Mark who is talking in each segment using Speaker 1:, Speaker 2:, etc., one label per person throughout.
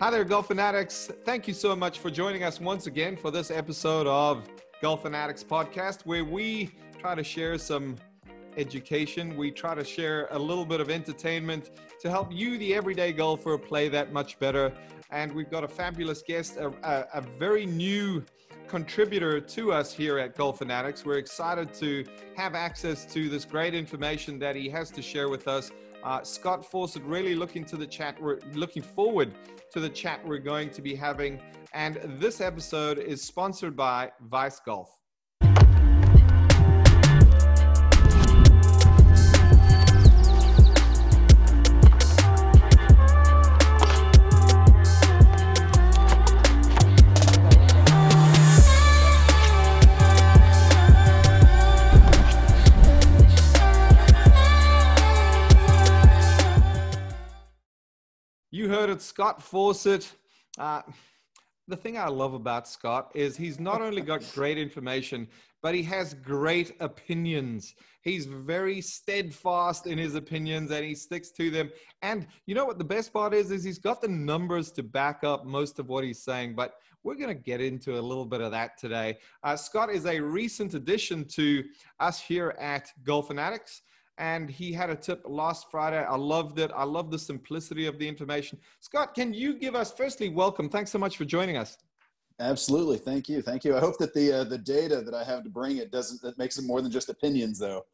Speaker 1: Hi there, Golf Fanatics. Thank you so much for joining us once again for this episode of Golf Fanatics Podcast, where we try to share some education. We try to share a little bit of entertainment to help you, the everyday golfer, play that much better. And we've got a fabulous guest, a, a, a very new contributor to us here at Golf Fanatics. We're excited to have access to this great information that he has to share with us. Uh, Scott Fawcett, really looking to the chat. We're looking forward to the chat we're going to be having. And this episode is sponsored by Vice Golf. Heard Scott Fawcett. Uh, the thing I love about Scott is he's not only got great information, but he has great opinions. He's very steadfast in his opinions and he sticks to them. And you know what the best part is is he's got the numbers to back up most of what he's saying, but we're going to get into a little bit of that today. Uh, Scott is a recent addition to us here at Golf Fanatics and he had a tip last Friday. I loved it. I love the simplicity of the information. Scott, can you give us firstly welcome? Thanks so much for joining us.
Speaker 2: Absolutely, thank you, thank you. I hope that the uh, the data that I have to bring it doesn't that makes it more than just opinions, though.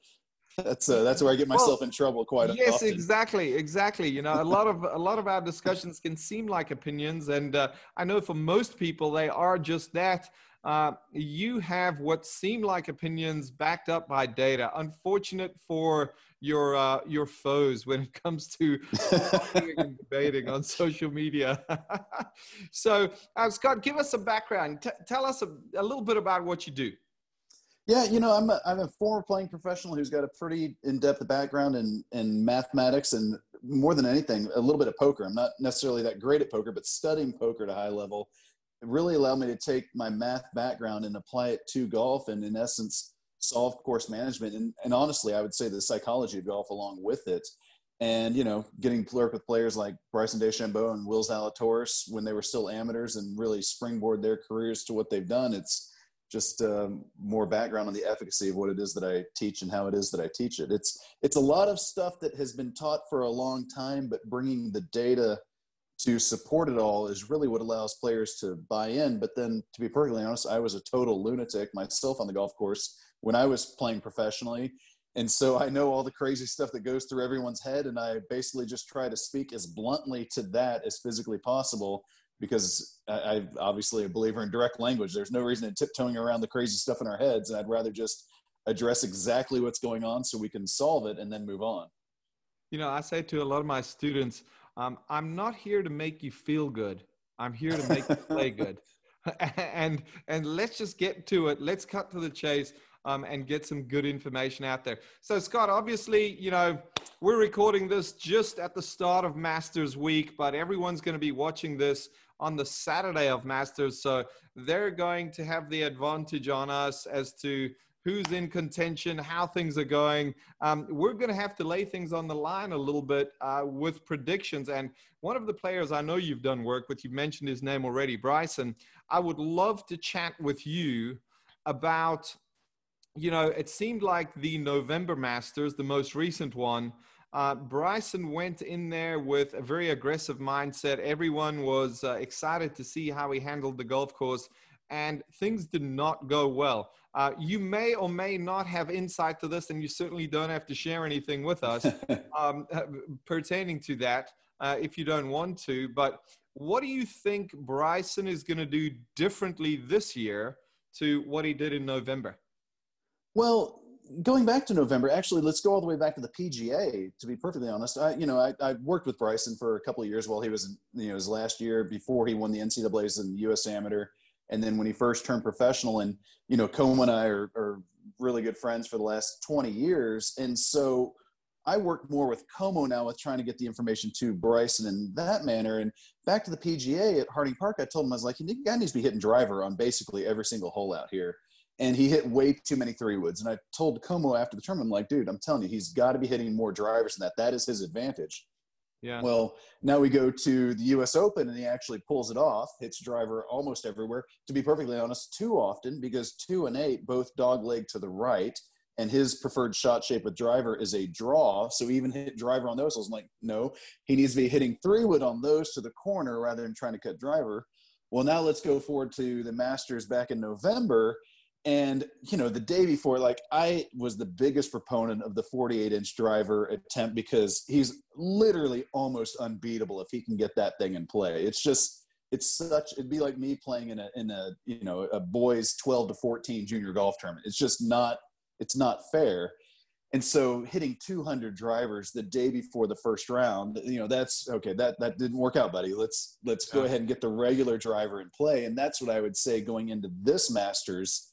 Speaker 2: That's uh, that's where I get myself well, in trouble quite
Speaker 1: yes,
Speaker 2: often.
Speaker 1: Yes, exactly, exactly. You know, a lot of a lot of our discussions can seem like opinions, and uh, I know for most people they are just that. Uh, you have what seem like opinions backed up by data. Unfortunate for your uh, your foes when it comes to and debating on social media. so, uh, Scott, give us some background. T- tell us a, a little bit about what you do.
Speaker 2: Yeah, you know, I'm a, I'm a former playing professional who's got a pretty in-depth background in, in mathematics and more than anything, a little bit of poker. I'm not necessarily that great at poker, but studying poker at a high level really allowed me to take my math background and apply it to golf and in essence solve course management. And, and honestly i would say the psychology of golf along with it. And you know getting to work with players like bryson dechambeau and will zalatoris when they were still amateurs and really springboard their careers to what they've done it's just um, more background on the efficacy of what it is that i teach and how it is that i teach it. It's it's a lot of stuff that has been taught for a long time but bringing the data to support it all is really what allows players to buy in. But then, to be perfectly honest, I was a total lunatic myself on the golf course when I was playing professionally. And so I know all the crazy stuff that goes through everyone's head. And I basically just try to speak as bluntly to that as physically possible because I, am obviously a believer in direct language. There's no reason in tiptoeing around the crazy stuff in our heads. And I'd rather just address exactly what's going on so we can solve it and then move on.
Speaker 1: You know, I say to a lot of my students, um, I'm not here to make you feel good. I'm here to make you play good. and and let's just get to it. Let's cut to the chase um, and get some good information out there. So Scott, obviously, you know, we're recording this just at the start of Masters Week, but everyone's going to be watching this on the Saturday of Masters, so they're going to have the advantage on us as to who's in contention, how things are going. Um, we're going to have to lay things on the line a little bit uh, with predictions. And one of the players I know you've done work with, you've mentioned his name already, Bryson. I would love to chat with you about, you know, it seemed like the November Masters, the most recent one. Uh, Bryson went in there with a very aggressive mindset. Everyone was uh, excited to see how he handled the golf course, and things did not go well. Uh, you may or may not have insight to this, and you certainly don't have to share anything with us um, pertaining to that uh, if you don't want to. But what do you think Bryson is going to do differently this year to what he did in November?
Speaker 2: Well, going back to November, actually, let's go all the way back to the PGA. To be perfectly honest, I, you know, I, I worked with Bryson for a couple of years while he was, you know, his last year before he won the NCAA's and the U.S. Amateur and then when he first turned professional and you know Como and I are, are really good friends for the last 20 years and so I work more with Como now with trying to get the information to Bryson in that manner. And back to the PGA at Harding Park, I told him I was like, the guy needs to be hitting driver on basically every single hole out here. And he hit way too many three woods. And I told Como after the tournament, I'm like, dude, I'm telling you, he's got to be hitting more drivers than that. That is his advantage.
Speaker 1: Yeah.
Speaker 2: Well, now we go to the U.S. Open, and he actually pulls it off, hits driver almost everywhere. To be perfectly honest, too often because two and eight both dog leg to the right, and his preferred shot shape with driver is a draw. So even hit driver on those, I was like, no, he needs to be hitting three wood on those to the corner rather than trying to cut driver. Well, now let's go forward to the Masters back in November, and, you know, the day before, like I was the biggest proponent of the 48 inch driver attempt because he's literally almost unbeatable if he can get that thing in play. It's just, it's such, it'd be like me playing in a, in a, you know, a boys 12 to 14 junior golf tournament. It's just not, it's not fair. And so hitting 200 drivers the day before the first round, you know, that's okay. That that didn't work out, buddy. Let's let's go ahead and get the regular driver in play. And that's what I would say going into this Masters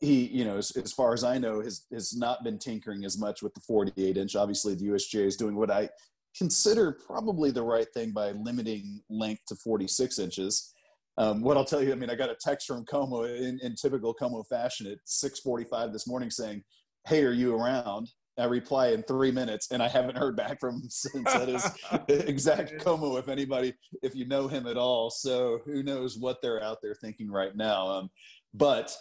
Speaker 2: he, you know, as, as, far as I know, has has not been tinkering as much with the 48 inch. Obviously, the USGA is doing what I consider probably the right thing by limiting length to 46 inches. Um, what I'll tell you, I mean, I got a text from Como in, in typical Como fashion at 6:45 this morning saying, "Hey, are you around?" I reply in three minutes, and I haven't heard back from him since. That is exact Como, if anybody, if you know him at all. So who knows what they're out there thinking right now. Um, but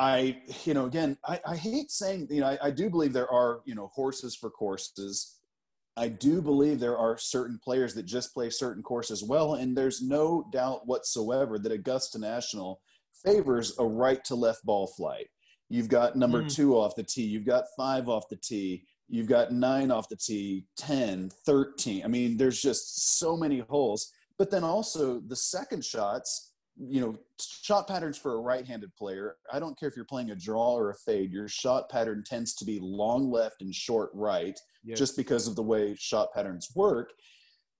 Speaker 2: I, you know, again, I, I hate saying, you know, I, I, do believe there are, you know, horses for courses. I do believe there are certain players that just play certain courses well, and there's no doubt whatsoever that Augusta National favors a right to left ball flight. You've got number mm. two off the tee, you've got five off the tee, you've got nine off the tee, 10, 13. I mean, there's just so many holes. But then also the second shots, you know, shot patterns for a right-handed player. I don't care if you're playing a draw or a fade. Your shot pattern tends to be long left and short right, yes. just because of the way shot patterns work.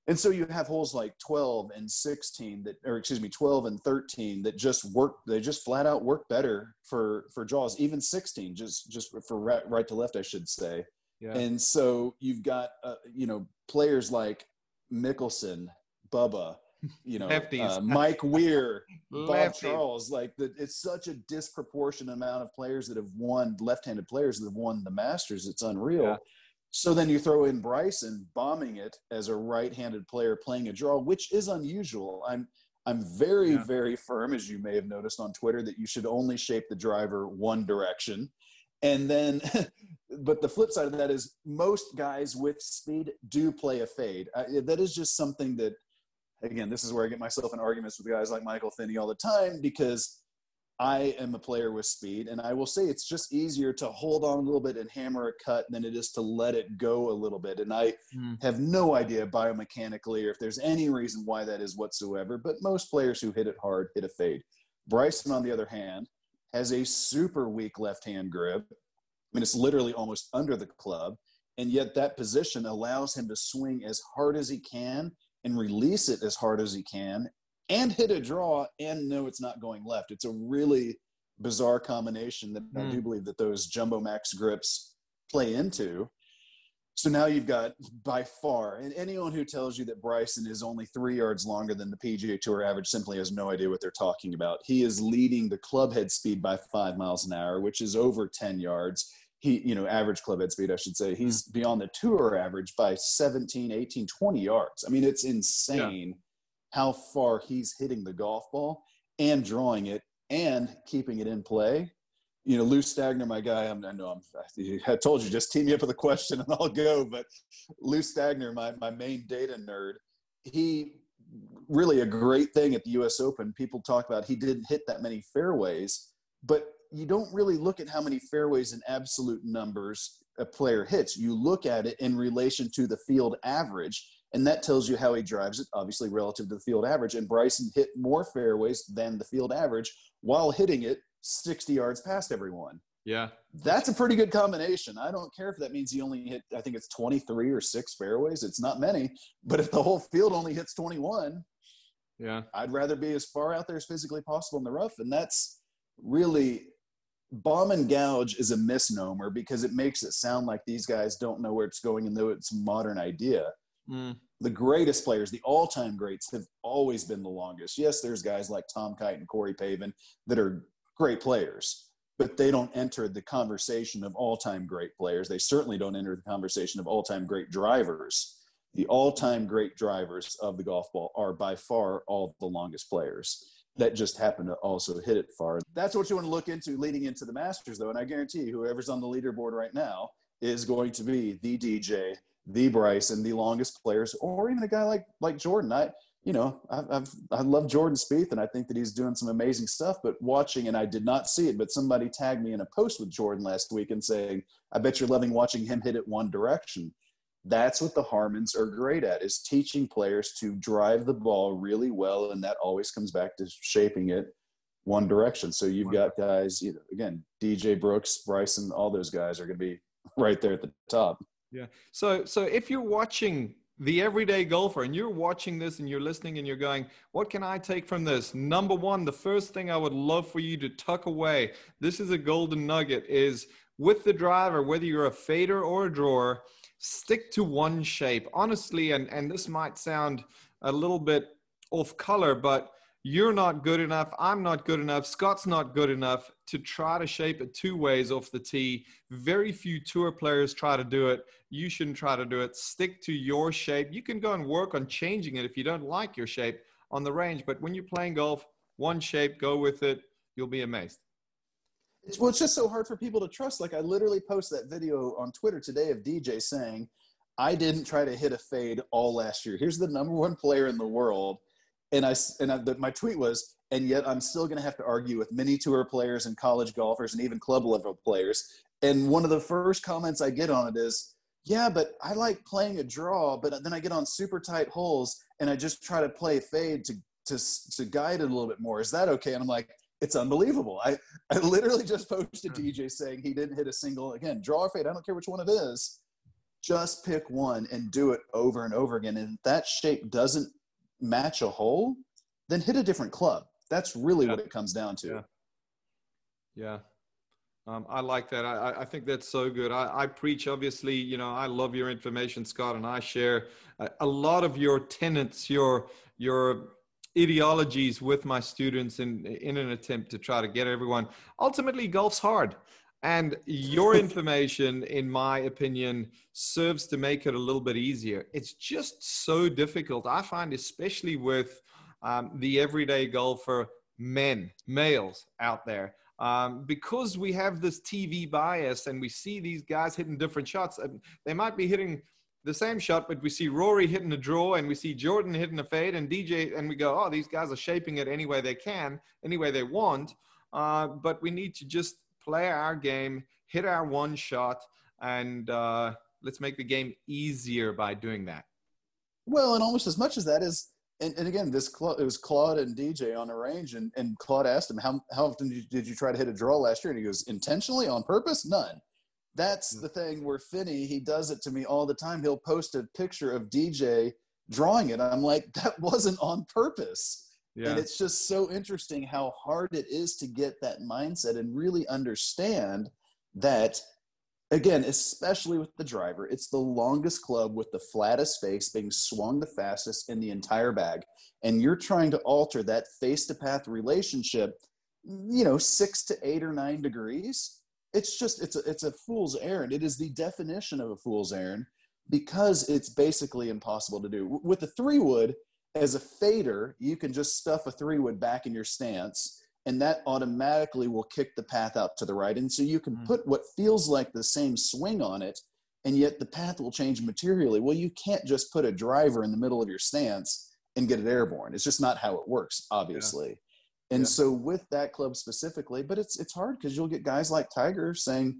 Speaker 2: And so you have holes like 12 and 16 that, or excuse me, 12 and 13 that just work. They just flat out work better for for draws. Even 16, just just for right, right to left, I should say. Yeah. And so you've got uh, you know players like Mickelson, Bubba, you know, uh, Mike Weir, Bob Charles. Like the, it's such a disproportionate amount of players that have won left-handed players that have won the Masters. It's unreal. Yeah. So then you throw in Bryson bombing it as a right-handed player playing a draw, which is unusual. I'm I'm very yeah. very firm, as you may have noticed on Twitter, that you should only shape the driver one direction. And then, but the flip side of that is most guys with speed do play a fade. I, that is just something that again, this is where I get myself in arguments with guys like Michael Finney all the time because I am a player with speed, and I will say it's just easier to hold on a little bit and hammer a cut than it is to let it go a little bit. And I mm. have no idea biomechanically or if there's any reason why that is whatsoever. But most players who hit it hard hit a fade. Bryson, on the other hand, has a super weak left hand grip. I mean, it's literally almost under the club. And yet, that position allows him to swing as hard as he can and release it as hard as he can and hit a draw and know it's not going left. It's a really bizarre combination that mm. I do hmm. believe that those jumbo max grips play into. So now you've got by far, and anyone who tells you that Bryson is only three yards longer than the PGA Tour average simply has no idea what they're talking about. He is leading the club head speed by five miles an hour, which is over 10 yards he you know average club head speed i should say he's mm. beyond the tour average by 17 18 20 yards i mean it's insane yeah. how far he's hitting the golf ball and drawing it and keeping it in play you know lou stagner my guy I'm, i know i'm i told you just team me up with a question and i'll go but lou stagner my, my main data nerd he really a great thing at the us open people talk about he didn't hit that many fairways but you don't really look at how many fairways in absolute numbers a player hits. You look at it in relation to the field average, and that tells you how he drives it, obviously relative to the field average. And Bryson hit more fairways than the field average while hitting it 60 yards past everyone.
Speaker 1: Yeah.
Speaker 2: That's a pretty good combination. I don't care if that means he only hit, I think it's 23 or six fairways. It's not many. But if the whole field only hits 21,
Speaker 1: yeah,
Speaker 2: I'd rather be as far out there as physically possible in the rough. And that's really bomb and gouge is a misnomer because it makes it sound like these guys don't know where it's going and though it's a modern idea. Mm. the greatest players the all-time greats have always been the longest. Yes there's guys like tom kite and corey pavin that are great players but they don't enter the conversation of all-time great players. They certainly don't enter the conversation of all-time great drivers. The all-time great drivers of the golf ball are by far all the longest players that just happened to also hit it far. That's what you want to look into leading into the Masters, though. And I guarantee you, whoever's on the leaderboard right now is going to be the DJ, the Bryson, the longest players, or even a guy like like Jordan. I, you know, I've, I've I love Jordan Spieth, and I think that he's doing some amazing stuff. But watching, and I did not see it, but somebody tagged me in a post with Jordan last week and saying, "I bet you're loving watching him hit it one direction." That's what the Harmons are great at is teaching players to drive the ball really well and that always comes back to shaping it one direction. So you've got guys you know again dj brooks bryson all those guys are going to be right there at the top.
Speaker 1: Yeah. So so if you're watching the everyday golfer and you're watching this and you're listening and you're going what can i take from this? Number one the first thing i would love for you to tuck away this is a golden nugget is with the driver whether you're a fader or a drawer stick to one shape. Honestly, and, and this might sound a little bit off color, but you're not good enough. I'm not good enough. Scott's not good enough to try to shape it two ways off the tee. Very few tour players try to do it. You shouldn't try to do it. Stick to your shape. You can go and work on changing it if you don't like your shape on the range. But when you're playing golf, one shape, go with it. You'll be amazed.
Speaker 2: It's, well, it's just so hard for people to trust. Like I literally posted that video on Twitter today of DJ saying, "I didn't try to hit a fade all last year. Here's the number one player in the world," and I and I, the, my tweet was, "And yet I'm still going to have to argue with many tour players and college golfers and even club level players." And one of the first comments I get on it is, "Yeah, but I like playing a draw, but then I get on super tight holes and I just try to play fade to to to guide it a little bit more. Is that okay?" And I'm like it's unbelievable. I, I literally just posted DJ saying he didn't hit a single again, draw or fade. I don't care which one it is. Just pick one and do it over and over again. And if that shape doesn't match a hole, then hit a different club. That's really yeah. what it comes down to.
Speaker 1: Yeah. Yeah. Um, I like that. I, I think that's so good. I, I, preach, obviously, you know, I love your information, Scott, and I share a, a lot of your tenets, your, your ideologies with my students in in an attempt to try to get everyone. Ultimately golf's hard. And your information in my opinion serves to make it a little bit easier. It's just so difficult i find especially with um, the everyday golfer men males out there. Um, because we have this tv bias and we see these guys hitting different shots and they might be hitting the same shot, but we see Rory hitting a draw and we see Jordan hitting a fade and DJ, and we go, oh, these guys are shaping it any way they can, any way they want. Uh, but we need to just play our game, hit our one shot, and uh, let's make the game easier by doing that.
Speaker 2: Well, and almost as much as that is, and, and again, this it was Claude and DJ on the range, and, and Claude asked him, how, how often did you, did you try to hit a draw last year? And he goes, intentionally, on purpose? None. That's the thing where Finney, he does it to me all the time. He'll post a picture of DJ drawing it. I'm like, that wasn't on purpose. Yeah. And it's just so interesting how hard it is to get that mindset and really understand that, again, especially with the driver, it's the longest club with the flattest face being swung the fastest in the entire bag. And you're trying to alter that face to path relationship, you know, six to eight or nine degrees it's just it's a, it's a fool's errand. It is the definition of a fool's errand because it's basically impossible to do. With the three wood as a fader you can just stuff a three wood back in your stance and that automatically will kick the path out to the right. And so you can mm. put what feels like the same swing on it and yet the path will change materially. Well you can't just put a driver in the middle of your stance and get it airborne. It's just not how it works obviously and yeah. so with that club specifically, but it's it's hard because you'll get guys like Tiger saying,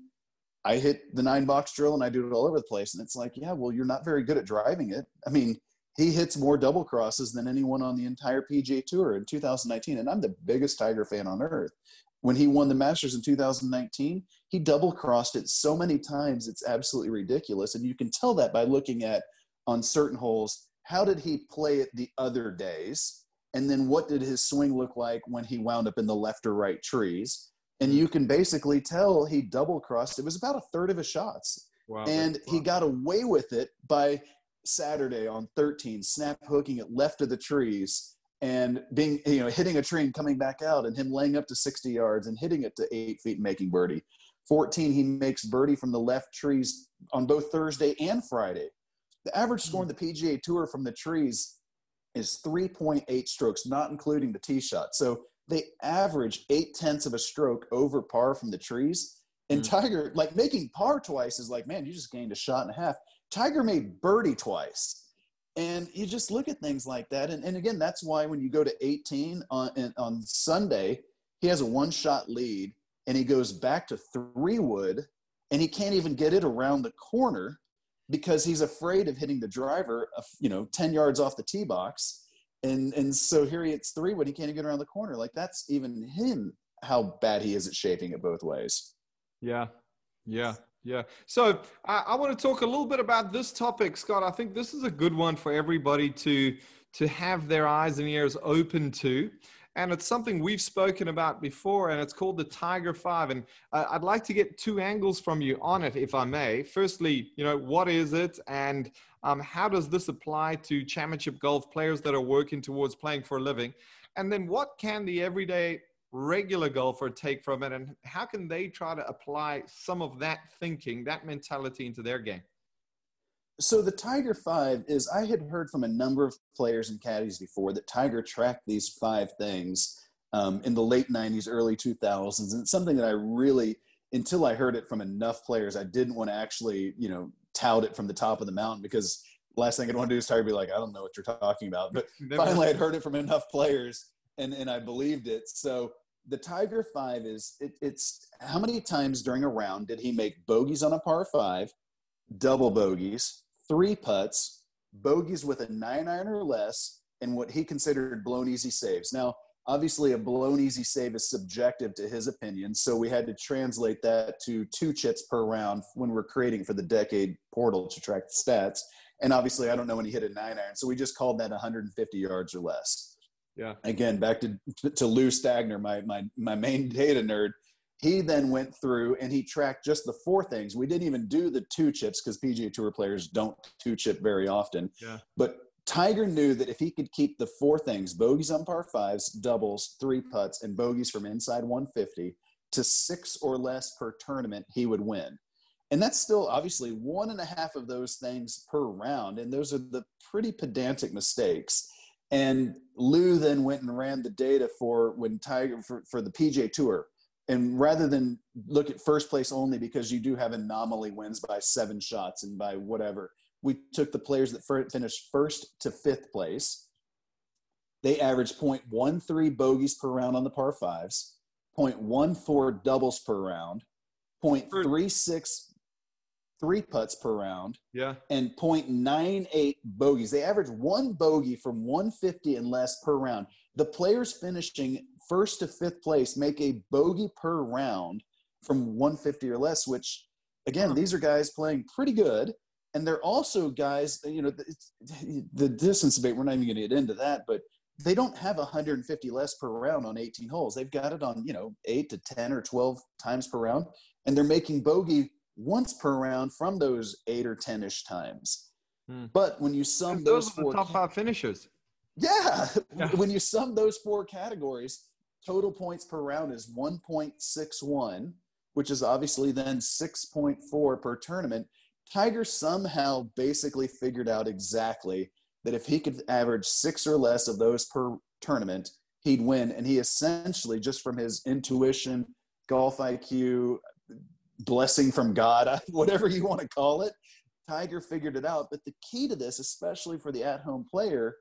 Speaker 2: I hit the nine box drill and I do it all over the place. And it's like, yeah, well, you're not very good at driving it. I mean, he hits more double crosses than anyone on the entire PGA Tour in 2019. And I'm the biggest Tiger fan on earth. When he won the Masters in 2019, he double crossed it so many times, it's absolutely ridiculous. And you can tell that by looking at on certain holes, how did he play it the other days? And then what did his swing look like when he wound up in the left or right trees? And hmm. you can basically tell he double crossed. It was about a third of his shots. Wow, and he got away with it by saturday on 13 snap hooking it left of the trees and being you know hitting a tree and coming back out and him laying up to 60 yards and hitting it to eight feet and making birdie. 14 he makes birdie from the left trees on both thursday and friday. The average score in hmm. the PGA Tour from the trees is 3.8 strokes, not including the tee shot. So they average eight tenths of a stroke over par from the trees. And mm-hmm. Tiger, like making par twice, is like, man, you just gained a shot and a half. Tiger made birdie twice. And you just look at things like that. And, and again, that's why when you go to 18 on, on Sunday, he has a one shot lead and he goes back to three wood and he can't even get it around the corner because he's afraid of hitting the driver, uh, you know, 10 yards off the tee box. And, and so here he hits three wood. He can't even get around the corner. Like that's even him, how bad he is at shaping it both ways.
Speaker 1: Yeah. Yeah. Yeah. So I, I want to talk a little bit about this topic, Scott. I think this is a good one for everybody to to have their eyes and ears open to. And it's something we've spoken about before, and it's called the Tiger Five. And uh, I'd like to get two angles from you on it, if I may. Firstly, you know, what is it, and um, how does this apply to championship golf players that are working towards playing for a living? And then, what can the everyday regular golfer take from it and how can they try to apply some of that thinking that mentality into their game
Speaker 2: so the tiger five is i had heard from a number of players and caddies before that tiger tracked these five things um, in the late 90s early 2000s and it's something that i really until i heard it from enough players i didn't want to actually you know tout it from the top of the mountain because last thing i'd want to do is tiger be like i don't know what you're talking about. But finally i'd heard it from enough players and, and i believed it. So the Tiger Five is it, it's how many times during a round did he make bogeys on a par five, double bogeys, three putts, bogeys with a nine iron or less, and what he considered blown easy saves. Now, obviously, a blown easy save is subjective to his opinion, so we had to translate that to two chips per round when we're creating for the decade portal to track the stats. And obviously, I don't know when he hit a nine iron, so we just called that 150 yards or less.
Speaker 1: Yeah.
Speaker 2: Again, back to to Lou Stagner, my my my main data nerd. He then went through and he tracked just the four things. We didn't even do the two chips because PGA Tour players don't two chip very often.
Speaker 1: Yeah.
Speaker 2: But Tiger knew that if he could keep the four things bogeys on par fives, doubles, three putts, and bogeys from inside 150 to six or less per tournament, he would win. And that's still obviously one and a half of those things per round. And those are the pretty pedantic mistakes. And Lou then went and ran the data for when Tiger for, for the PGA Tour. And rather than look at first place only because you do have anomaly wins by seven shots and by whatever, we took the players that finished first to fifth place. They averaged 0.13 bogeys per round on the par fives, 0.14 doubles per round, 0.36 three putts per round.
Speaker 1: Yeah.
Speaker 2: And 0.98 bogeys. They average one bogey from 150 and less per round. The players finishing first to fifth place make a bogey per round from 150 or less, which again, these are guys playing pretty good. And they're also guys, you know, the distance debate, we're not even going to get into that, but they don't have 150 less per round on 18 holes. They've got it on, you know, eight to 10 or 12 times per round. And they're making bogey once per round from those eight or ten ish times. Hmm. But when you sum those,
Speaker 1: those are four top five finishers,
Speaker 2: yeah, yeah, when you sum those four categories, total points per round is 1.61, which is obviously then 6.4 per tournament. Tiger somehow basically figured out exactly that if he could average six or less of those per tournament, he'd win. And he essentially, just from his intuition, golf IQ, blessing from God, whatever you want to call it. Tiger figured it out. But the key to this, especially for the at home player,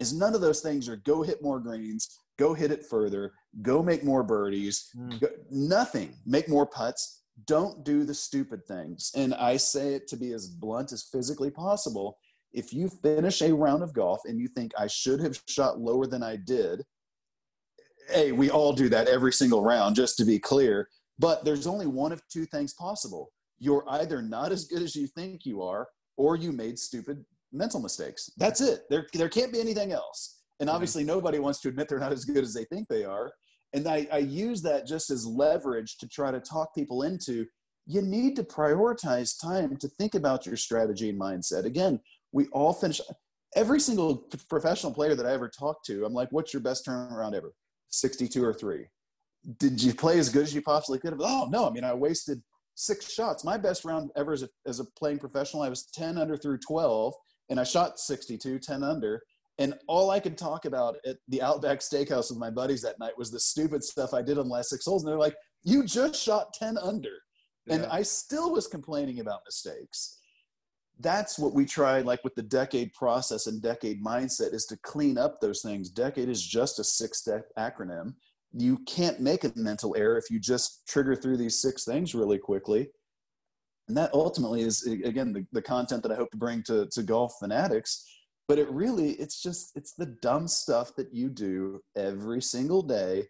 Speaker 2: is none of those things are go hit more greens, go hit it further, go make more birdies, mm. go, nothing. Make more putts. Don't do the stupid things. And I say it to be as blunt as physically possible. If you finish a round of golf and you think I should have shot lower than I did, hey, we all do that every single round, just to be clear. But there's only one of two things possible. You're either not as good as you think you are, or you made stupid mental mistakes. That's it. There, there can't be anything else. And obviously, nobody wants to admit they're not as good as they think they are. And I, I use that just as leverage to try to talk people into you need to prioritize time to think about your strategy and mindset. Again, we all finish every single professional player that I ever talked to. I'm like, what's your best turnaround ever? 62 or three did you play as good as you possibly could have? Oh no, I mean I wasted six shots. My best round ever as a, as a playing professional, I was 10 under through 12, and I shot 62, 10 under. And all I could talk about at the Outback Steakhouse with my buddies that night was the stupid stuff I did on the last six holes. And they're like, you just shot 10 under. Yeah. And I still was complaining about mistakes. That's what we try, like with the decade process and decade mindset, is to clean up those things. Decade is just a six step acronym. You can't make a mental error if you just trigger through these six things really quickly. And that ultimately is, again, the, the content that I hope to bring to, to golf fanatics but it really it's just it's the dumb stuff that you do every single day.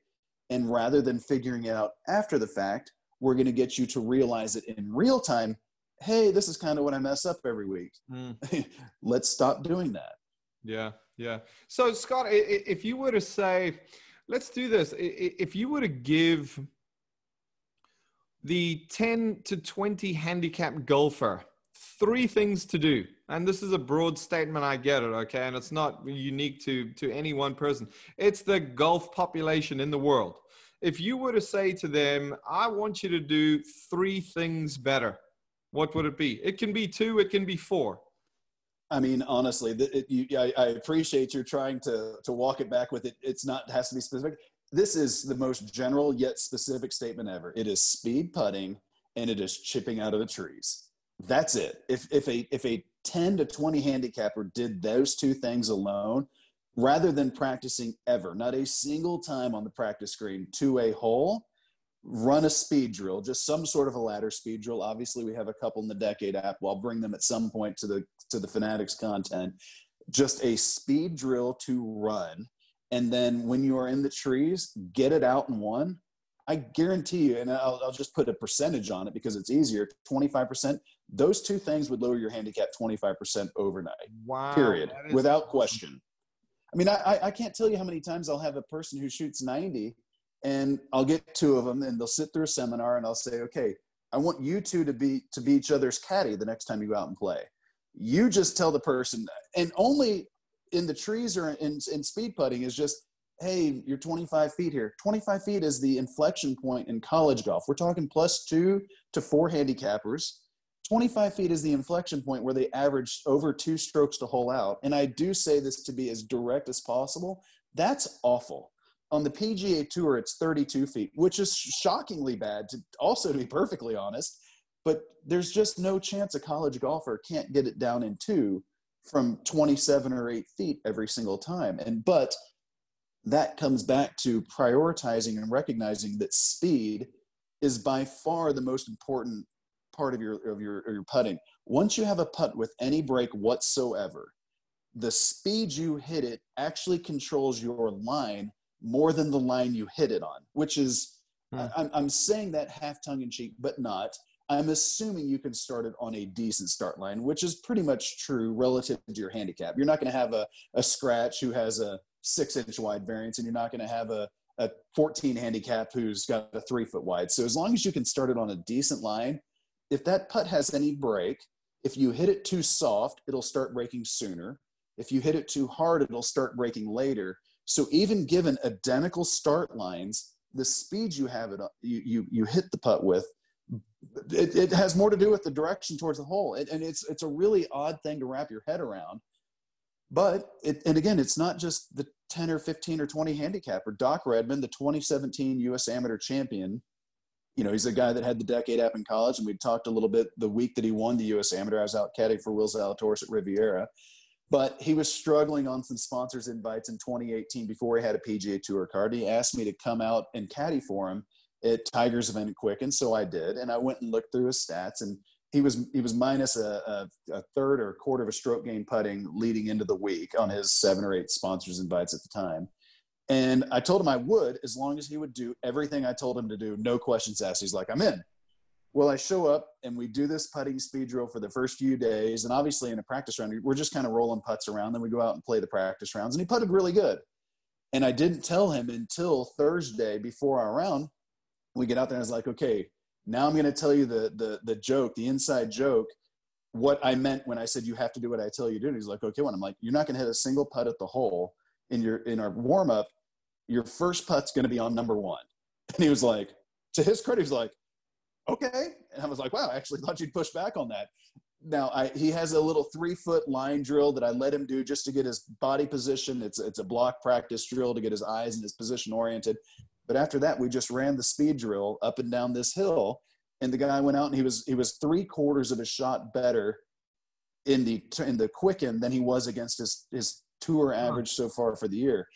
Speaker 2: And rather than figuring it out after the fact we're going to get you to realize it in real time. Hey this is kind of what i mess up every week. Mm. let's stop doing that.
Speaker 1: Yeah yeah. So scott if you were to say let's do this. If you were to give the 10 to 20 handicap golfer three things to do. And this is a broad statement i get it okay? And it's not unique to to any one person. It's the golf population in the world. If you were to say to them i want you to do three things better what would it be? It can be two it can be four.
Speaker 2: I mean, honestly, it, you, I, I, appreciate you're trying to to walk it back with it. It's not it has to be specific. This is the most general yet specific statement ever. It is speed putting and it is chipping out of the trees. That's it. If if a if a 10 to 20 handicapper did those two things alone, rather than practicing ever, not a single time on the practice screen to a hole, run a speed drill, just some sort of a ladder speed drill. Obviously, we have a couple in the Decade app. I'll bring them at some point to the to the Fanatics content. Just a speed drill to run, and then when you are in the trees, get it out in one. I guarantee you, and I'll, I'll just put a percentage on it because it's easier. Twenty five percent those two things would lower your handicap 25% overnight.
Speaker 1: Wow.
Speaker 2: Period. Without awesome. question. I mean, I, I can't tell you how many times I'll have a person who shoots 90 and I'll get two of them and they'll sit through a seminar and I'll say, okay, I want you two to be to be each other's caddy the next time you go out and play. You just tell the person, and only in the trees or in, in speed putting is just, hey, you're 25 feet here. 25 feet is the inflection point in college golf. We're talking plus two to four handicappers 25 feet is the inflection point where they average over two strokes to hole out. And I do say this to be as direct as possible. That's awful. On the PGA Tour, it's 32 feet, which is shockingly bad, to also to be perfectly honest. But there's just no chance a college golfer can't get it down in two from 27 or 8 feet every single time. And but that comes back to prioritizing and recognizing that speed is by far the most important part of your of your, of your putting. Once you have a putt with any break whatsoever, the speed you hit it actually controls your line more than the line you hit it on, which is hmm. I'm, I'm saying that half tongue in cheek, but not. I'm assuming you can start it on a decent start line, which is pretty much true relative to your handicap. You're not going to have a, a scratch who has a six inch wide variance, and you're not going to have a, a 14 handicap who's got a three foot wide. So as long as you can start it on a decent line, if that putt has any break, if you hit it too soft, it'll start breaking sooner. If you hit it too hard, it'll start breaking later. So even given identical start lines, the speed you have it, you you, you hit the putt with, it, it has more to do with the direction towards the hole. It, and it's it's a really odd thing to wrap your head around. But it, and again, it's not just the 10 or 15 or 20 handicapper. Doc Redman, the 2017 U.S. Amateur champion, you know, he's a guy that had the decade app in college, and we talked a little bit the week that he won the U.S. Amateur. I was out caddy for Will Zalatoris at Riviera, but he was struggling on some sponsors invites in 2018 before he had a PGA Tour card. He asked me to come out and caddy for him at Tigers event at Quicken, so I did, and I went and looked through his stats, and he was he was minus a, a, a third or a quarter of a stroke gain putting leading into the week on his seven or eight sponsors invites at the time. And I told him I would as long as he would do everything I told him to do, no questions asked. He's like, I'm in. Well, I show up and we do this putting speed drill for the first few days. And obviously, in a practice round, we're just kind of rolling putts around. Then we go out and play the practice rounds. And he putted really good. And I didn't tell him until Thursday before our round. We get out there and I was like, okay, now I'm going to tell you the, the, the joke, the inside joke, what I meant when I said you have to do what I tell you to do. And he's like, okay, when I'm like, you're not going to hit a single putt at the hole in your in our warm up your first putt's going to be on number one. And he was like, to his credit, he's like, okay. And I was like, wow, I actually thought you'd push back on that. Now I, he has a little three foot line drill that I let him do just to get his body position. It's it's a block practice drill to get his eyes and his position oriented. But after that, we just ran the speed drill up and down this hill, and the guy went out and he was he was three quarters of a shot better in the in the quicken than he was against his his tour average so far for the year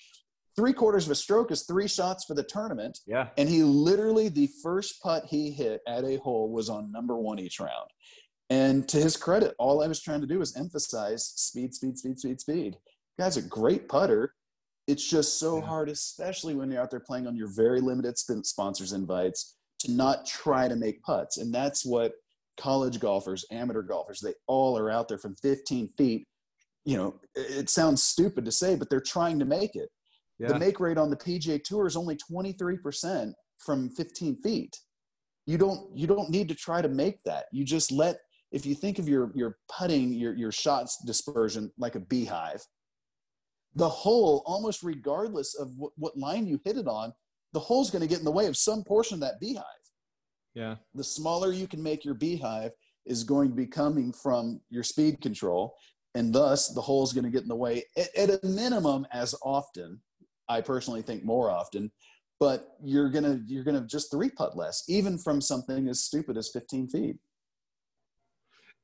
Speaker 2: three quarters of a stroke is three shots for the tournament.
Speaker 1: Yeah.
Speaker 2: And he literally, the first putt he hit at a hole was on number one each round. And to his credit, all I was trying to do was emphasize speed, speed, speed, speed, speed. guy's a great putter. It's just so yeah. hard, especially when you're out there playing on your very limited sponsors invites, to not try to make putts. And that's what college golfers, amateur golfers, they all are out there from 15 feet. You know, it sounds stupid to say, but they're trying to make it yeah. The make rate on the PGA Tour is only 23% from 15 feet. You don't you don't need to try to make that. You just let if you think of your your putting your your shots dispersion like a beehive, the hole almost regardless of what, what line you hit it on, the hole's going to get in the way of some portion of that beehive.
Speaker 1: Yeah.
Speaker 2: The smaller you can make your beehive is going to be coming from your speed control, and thus the hole is going to get in the way at, at a minimum as often I personally think more often. But you're gonna you're gonna just three putt less, even from something as stupid as 15 feet.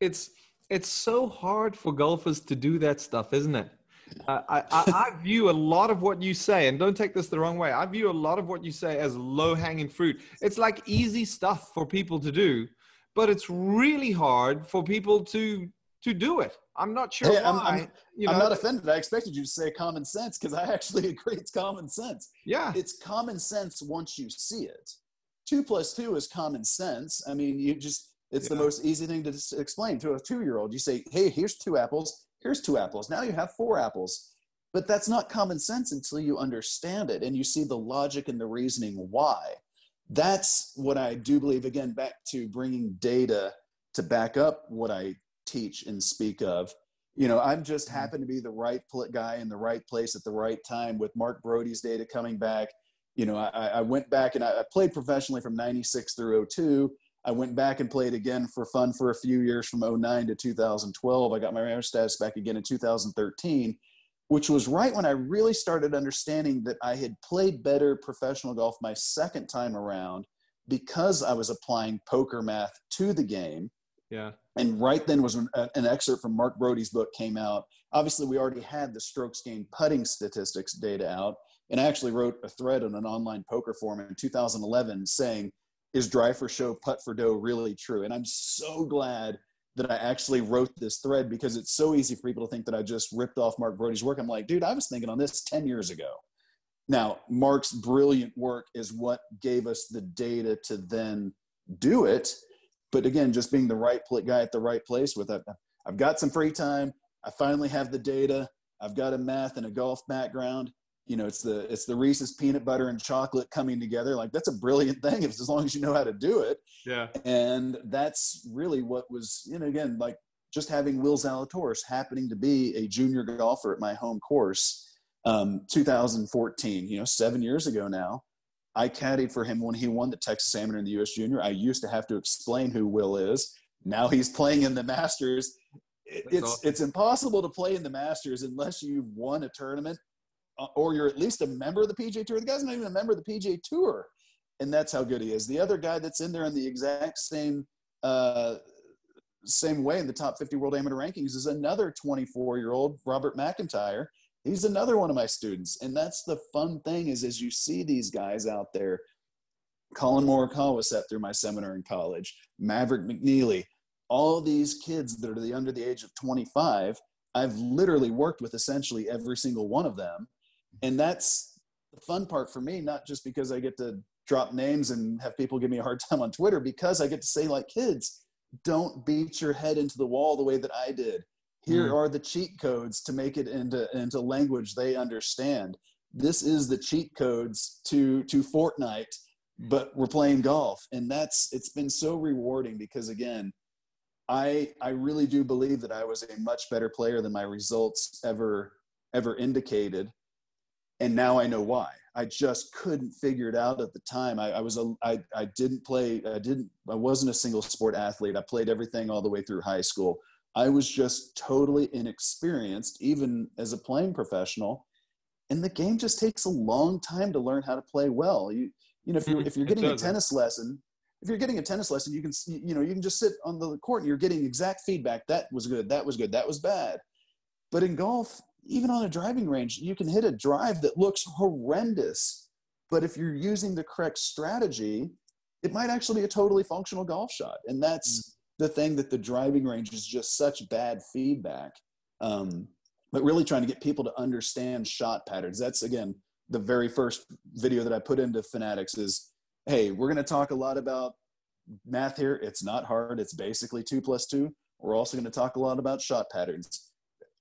Speaker 1: It's it's so hard for golfers to do that stuff, isn't it? Uh, I, I, I, view a lot of what you say, and don't take this the wrong way. I view a lot of what you say as low hanging fruit. It's like easy stuff for people to do, but it's really hard for people to to do it. I'm not sure hey, why.
Speaker 2: I'm, I'm, you know, I'm not offended. I expected you to say common sense because I actually agree it's common sense.
Speaker 1: Yeah.
Speaker 2: It's common sense once you see it. Two plus two is common sense. I mean, you just, it's yeah. the most easy thing to explain to a two year old. You say, hey, here's two apples, here's two apples. Now you have four apples. But that's not common sense until you understand it and you see the logic and the reasoning why. That's what I do believe, again, back to bringing data to back up what I teach and speak of. You know, I'm just mm-hmm. happen to be the right guy in the right place at the right time with Mark Broadie's data coming back. You know, I, I went back and I, I played professionally from 96 through 02. I went back and played again for fun for a few years from 09 to 2012. I got my amateur status back again in 2013, which was right when I really started understanding that I had played better professional golf my second time around because I was applying poker math to the game.
Speaker 1: Yeah
Speaker 2: and right then was when uh, an excerpt from Mark Broadie's book came out. Obviously, we already had the strokes gained putting statistics data out, and I actually wrote a thread on an online poker forum in 2011 saying, "Is dry for show, putt for dough really true?" And I'm so glad that I actually wrote this thread because it's so easy for people to think that I just ripped off Mark Broadie's work. I'm like, dude, I was thinking on this 10 years ago. Now, Mark's brilliant work is what gave us the data to then do it but again, just being the right guy at the right place with it. I've got some free time. I finally have the data. I've got a math and a golf background. You know, it's the it's the Reese's peanut butter and chocolate coming together. Like that's a brilliant thing if as long as you know how to do it.
Speaker 1: Yeah.
Speaker 2: And that's really what was, you know, again, like just having Will Zalatoris happening to be a junior golfer at my home course, um, 2014, you know, seven years ago now. I caddied for him when he won the Texas Amateur in the U.S. Junior. I used to have to explain who Will is. Now he's playing in the Masters. It's awesome. it's impossible to play in the Masters unless you've won a tournament or you're at least a member of the PGA Tour. The guy's not even a member of the PGA Tour, and that's how good he is. The other guy that's in there in the exact same uh, same way in the top 50 world amateur rankings is another 24 year old Robert McIntyre he's another one of my students and that's the fun thing is as you see these guys out there collin morikawa sat through my seminar in college maverick McNealy, all these kids that are the under the age of 25 i've literally worked with essentially every single one of them and that's the fun part for me not just because i get to drop names and have people give me a hard time on twitter because i get to say like kids don't beat your head into the wall the way that i did. Here mm. are the cheat codes to make it into into language they understand. This is the cheat codes to to fortnite but we're playing golf. And that's it's been so rewarding because again i i really do believe that i was a much better player than my results ever ever indicated and now i know why I just couldn't figure it out at the time. I, I was a I, I didn't play I didn't I wasn't a single sport athlete. I played everything all the way through high school. I was just totally inexperienced, even as a playing professional. And the game just takes a long time to learn how to play well. You you know if you're mm-hmm. if you're getting a tennis lesson, if you're getting a tennis lesson, you can you know you can just sit on the court and you're getting exact feedback. That was good. That was good. That was bad. But in golf, even on a driving range, you can hit a drive that looks horrendous. But if you're using the correct strategy, it might actually be a totally functional golf shot. And that's mm. the thing that the driving range is just such bad feedback. Um, but really trying to get people to understand shot patterns. That's again the very first video that I put into Fanatics is, hey, we're going to talk a lot about math here. It's not hard. It's basically two plus two. We're also going to talk a lot about shot patterns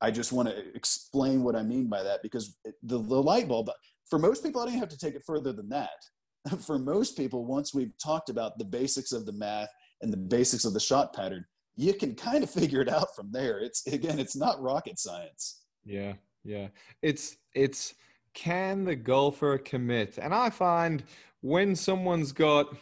Speaker 2: I just want to explain what I mean by that because the, the light bulb, for most people, I don't have to take it further than that. for most people, once we've talked about the basics of the math and the basics of the shot pattern, you can kind of figure it out from there. It's again, it's not rocket science.
Speaker 1: Yeah, yeah. It's it's can the golfer commit? And I find when someone's got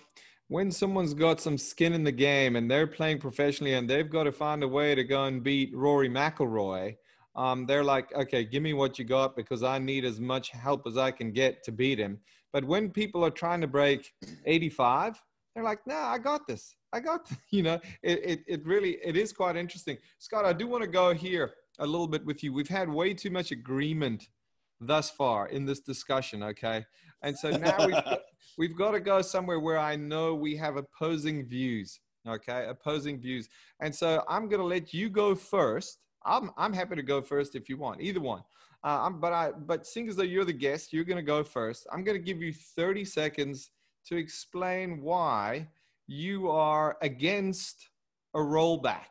Speaker 1: when someone's got some skin in the game and they're playing professionally and they've got to find a way to go and beat Rory McIlroy, um, they're like, okay, give me what you got because I need as much help as I can get to beat him. But when people are trying to break 85, they're like, nah, I got this. I got, this. you know, it, it, it really, it is quite interesting. Scott, I do want to go here a little bit with you. We've had way too much agreement thus far in this discussion, okay? And so now we've, got, we've got to go somewhere where I know we have opposing views, okay? Opposing views. And so I'm going to let you go first I'm I'm happy to go first if you want, either one. Uh, but I but seeing as though you're the guest, you're going to go first. I'm going to give you 30 seconds to explain why you are against a rollback.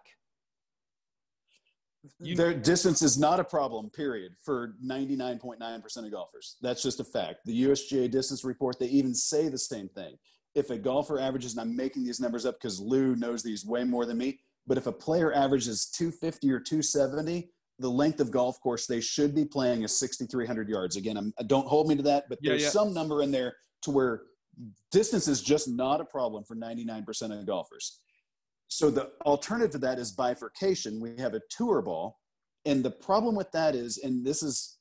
Speaker 2: You, Their distance is not a problem, period, for 99.9% of golfers. That's just a fact. The USGA distance report, they even say the same thing. If a golfer averages, and I'm making these numbers up because Lou knows these way more than me, but if a player averages 250 or 270, the length of golf course they should be playing is 6,300 yards. Again, I'm, don't hold me to that, but yeah, there's yeah. some number in there to where distance is just not a problem for 99% of golfers. So the alternative to that is bifurcation. We have a tour ball. And the problem with that is, and this is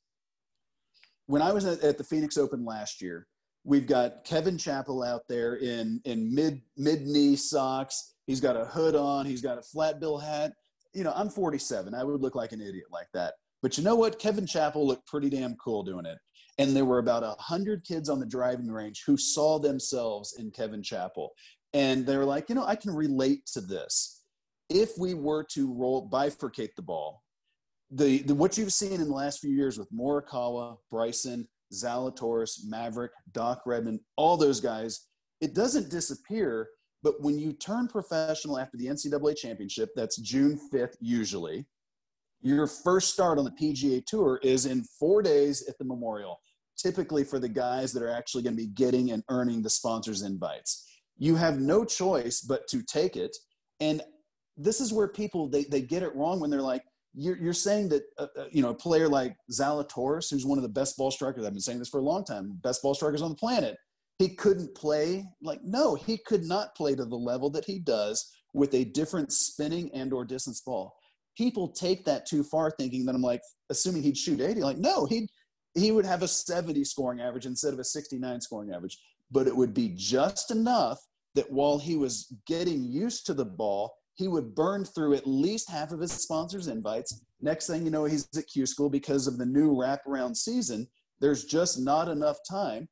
Speaker 2: when I was at, the Phoenix Open last year, we've got Kevin Chappell out there in, in mid mid knee socks He's got a hood on. He's got a flat bill hat. You know, I'm 47. I would look like an idiot like that. But you know what? Kevin Chappell looked pretty damn cool doing it. And there were about a hundred kids on the driving range who saw themselves in Kevin Chappell. And they were like, you know, I can relate to this. If we were to roll bifurcate the ball, the, the what you've seen in the last few years with Morikawa, Bryson, Zalatoris, Maverick, Doc Redman, all those guys, it doesn't disappear but when you turn professional after the NCAA championship, that's June 5th usually, your first start on the PGA Tour is in four days at the Memorial, typically for the guys that are actually going to be getting and earning the sponsors' invites. You have no choice but to take it. And this is where people they, they get it wrong when they're like, you're, you're saying that uh, uh, you know a player like Zalatoris, who's one of the best ball strikers. I've been saying this for a long time, best ball strikers on the planet he couldn't play like no he could not play to the level that he does with a different spinning and or distance ball. People take that too far thinking that i'm like assuming he'd shoot 80 like no he'd he would have a 70 scoring average instead of a 69 scoring average. But it would be just enough that while he was getting used to the ball he would burn through at least half of his sponsors invites. Next thing you know he's at q school because of the new wraparound season. There's just not enough time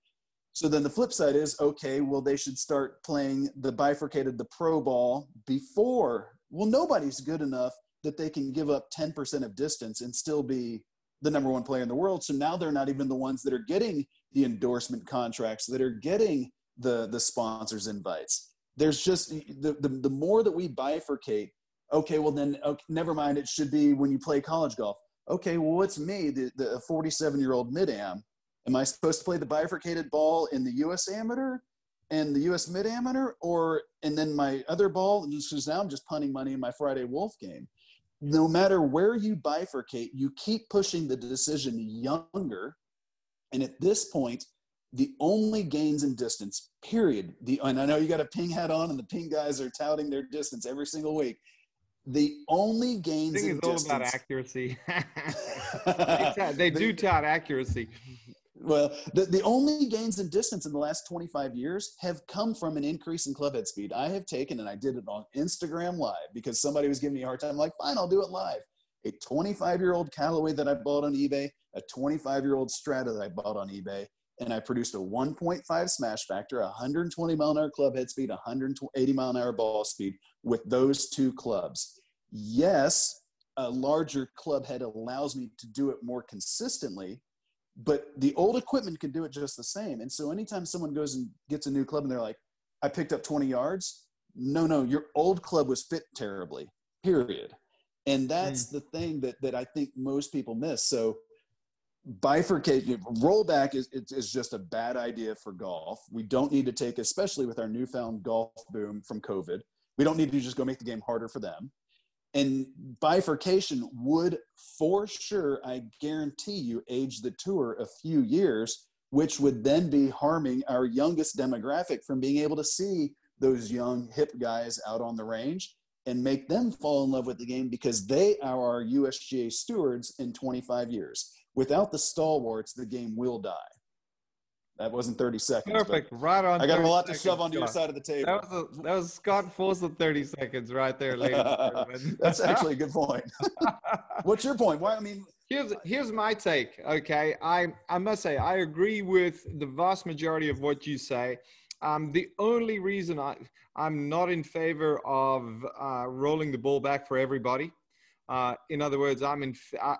Speaker 2: so then the flip side is okay, well, they should start playing the bifurcated, the pro ball before. Well, nobody's good enough that they can give up 10% of distance and still be the number one player in the world. So now they're not even the ones that are getting the endorsement contracts, that are getting the, the sponsors' invites. There's just the, the, the more that we bifurcate, okay, well, then okay, never mind, it should be when you play college golf. Okay, well, what's me, the, the 47 year old mid am? Am I supposed to play the bifurcated ball in the US amateur and the US mid amateur, or and then my other ball? Because now I'm just punting money in my Friday Wolf game. No matter where you bifurcate, you keep pushing the decision younger. And at this point, the only gains in distance, period. The and I know you got a ping hat on, and the ping guys are touting their distance every single week. The only gains
Speaker 1: I think
Speaker 2: in
Speaker 1: it's all about accuracy. they, tout- they do tout accuracy.
Speaker 2: Well, the, the only gains in distance in the last 25 years have come from an increase in clubhead speed. I have taken, and I did it on Instagram Live because somebody was giving me a hard time. I'm like, fine, I'll do it live. A 25 year old Callaway that I bought on eBay, a 25 year old Strata that I bought on eBay, and I produced a 1.5 smash factor, 120 mile an hour club head speed, 180 mile an hour ball speed with those two clubs. Yes, a larger club head allows me to do it more consistently, but the old equipment can do it just the same. And so anytime someone goes and gets a new club and they're like, I picked up 20 yards, no, no, your old club was fit terribly, period. And that's hmm. the thing that, that I think most people miss. So bifurcation, rollback is, is just a bad idea for golf. We don't need to take, especially with our newfound golf boom from COVID, we don't need to just go make the game harder for them. And bifurcation would, for sure, I guarantee you, age the tour a few years, which would then be harming our youngest demographic from being able to see those young, hip guys out on the range and make them fall in love with the game because they are our USGA stewards in 25 years. Without the stalwarts, the game will die. That wasn't 30 seconds.
Speaker 1: Perfect. Right on.
Speaker 2: I got a lot to shove onto your side of the table.
Speaker 1: That was, a, that was Scott Fawcett 30 seconds right there, ladies and gentlemen.
Speaker 2: That's actually a good point. What's your point? Why? I mean,
Speaker 1: here's here's my take okay i i must say i agree with the vast majority of what you say um, the only reason i i'm not in favor of uh, rolling the ball back for everybody uh, in other words i'm in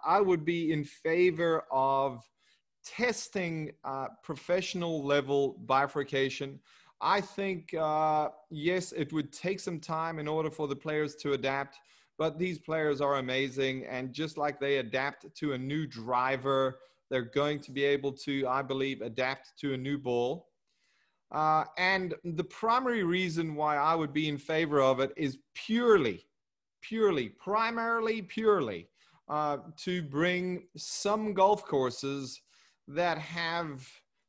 Speaker 1: I would be in favor of testing uh, professional level bifurcation. I think uh, yes it would take some time in order for the players to adapt but these players are amazing and just like they adapt to a new driver they're going to be able to i believe adapt to a new ball. Uh, and the primary reason why i would be in favor of it is purely purely primarily purely uh, to bring some golf courses that have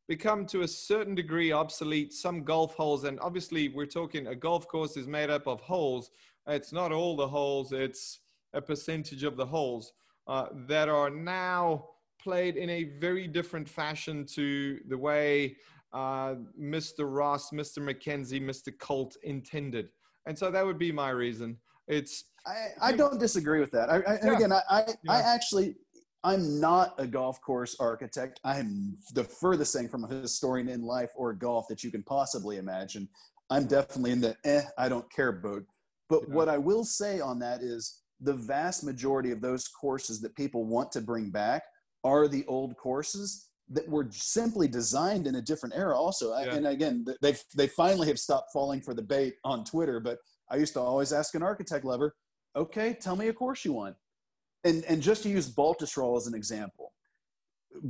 Speaker 1: become to a certain degree obsolete some golf holes and obviously we're talking a golf course is made up of holes it's not all the holes, it's a percentage of the holes uh, that are now played in a very different fashion to the way uh, Mr. Ross, Mr. MacKenzie, Mr. Colt intended. And so that would be my reason. It's
Speaker 2: I, I don't disagree with that. I, I, and
Speaker 1: Yeah.
Speaker 2: again, I, I, I actually, I'm not a golf course architect. I'm the furthest thing from a historian in life or golf that you can possibly imagine. I'm definitely in the eh, I don't care boat. But
Speaker 1: Yeah.
Speaker 2: what I will say on that is the vast majority of those courses that people want to bring back are the old courses that were simply designed in a different era also
Speaker 1: Yeah.
Speaker 2: and again th- they they finally have stopped falling for the bait on twitter but i used to always ask an architect lover okay tell me a course you want and and just to use baltusrol as an example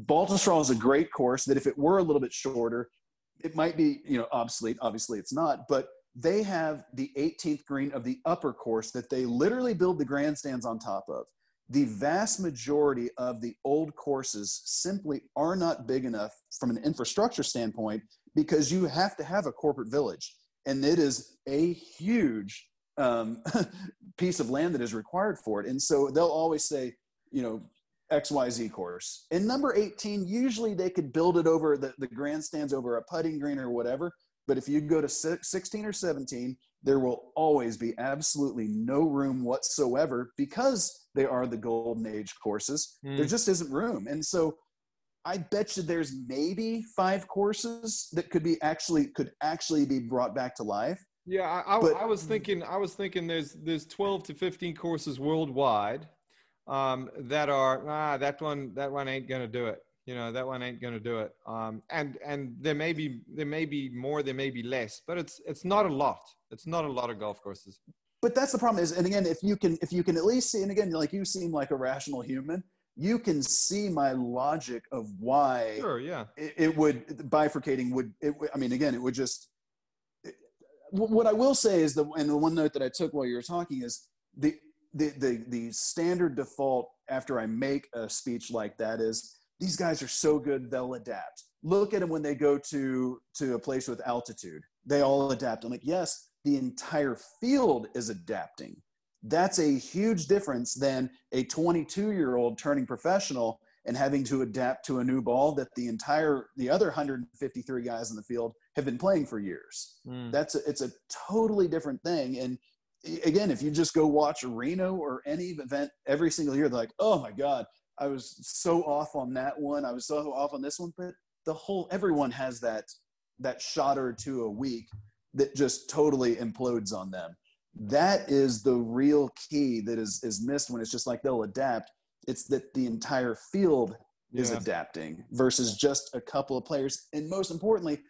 Speaker 2: baltusrol is a great course that if it were a little bit shorter it might be you know obsolete. Obviously it's not but they have the 18th green of the upper course that they literally build the grandstands on top of. The vast majority of the old courses simply are not big enough from an infrastructure standpoint because you have to have a corporate village. And it is a huge um, piece of land that is required for it and so they'll always say you know xyz course in number 18 usually they could build it over the, the grandstands over a putting green or whatever but if you go to 16 or 17 there will always be absolutely no room whatsoever because they are the golden age courses.
Speaker 1: Mm.
Speaker 2: There just isn't room. And so I bet you there's maybe five courses that could be actually could actually be brought back to life.
Speaker 1: Yeah, I, I,
Speaker 2: But-
Speaker 1: I was thinking. I was thinking. There's there's 12 to 15 courses worldwide um, that are ah that one that one ain't gonna do it. You know that one ain't gonna do it. Um, and and there may be there may be more, there may be less, but it's it's not a lot. It's not a lot of golf courses.
Speaker 2: But that's the problem is, and again, if you can if you can at least see, and again, like you seem like a rational human, you can see my logic of why
Speaker 1: Sure, yeah,
Speaker 2: it, it would bifurcating would it i mean again it would just what i will say is the and the one note that i took while you were talking is the the the, the standard default after i make a speech like that is these guys are so good they'll adapt look at them when they go to to a place with altitude. They all adapt. I'm like, yes, the entire field is adapting. That's a huge difference than a 22 year old turning professional and having to adapt to a new ball that the entire the other 153 guys in the field have been playing for years. Mm. That's a, it's a totally different thing. And again, if you just go watch Reno or any event every single year, they're like, oh my god, I was so off on that one. I was so off on this one. But the whole everyone has that that shot or two a week that just totally implodes on them. That is the real key that is is missed when it's just like they'll adapt. It's that the entire field is yeah. adapting versus just a couple of players, and most importantly,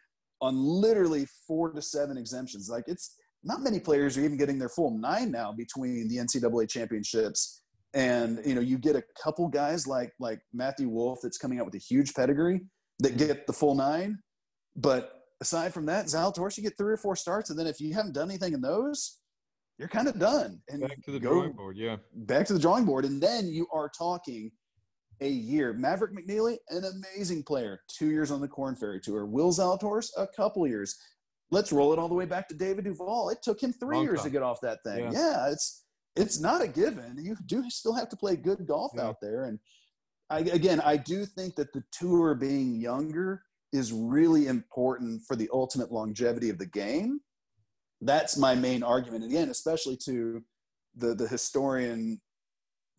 Speaker 2: on literally four to seven exemptions. Like it's not many players are even getting their full nine now between the NCAA championships and you know you get a couple guys like like Matthew Wolff that's coming out with a huge pedigree that mm-hmm. get the full nine, but aside from that, Zalatoris, you get three or four starts, and then if you haven't done anything in those, you're kind of done. And
Speaker 1: back to the drawing board, yeah.
Speaker 2: Back to the drawing board, and then you are talking a year. Maverick McNealy, an amazing player, two years on the Korn Ferry Tour. Will Zalatoris, a couple years. Let's roll it all the way back to David Duval. It took him three Long years time. to get off that thing. Yeah. yeah, it's it's not a given. You do still have to play good golf yeah. out there, and I, again, I do think that the tour being younger is really important for the ultimate longevity of the game. That's my main argument. Again, especially to the the historian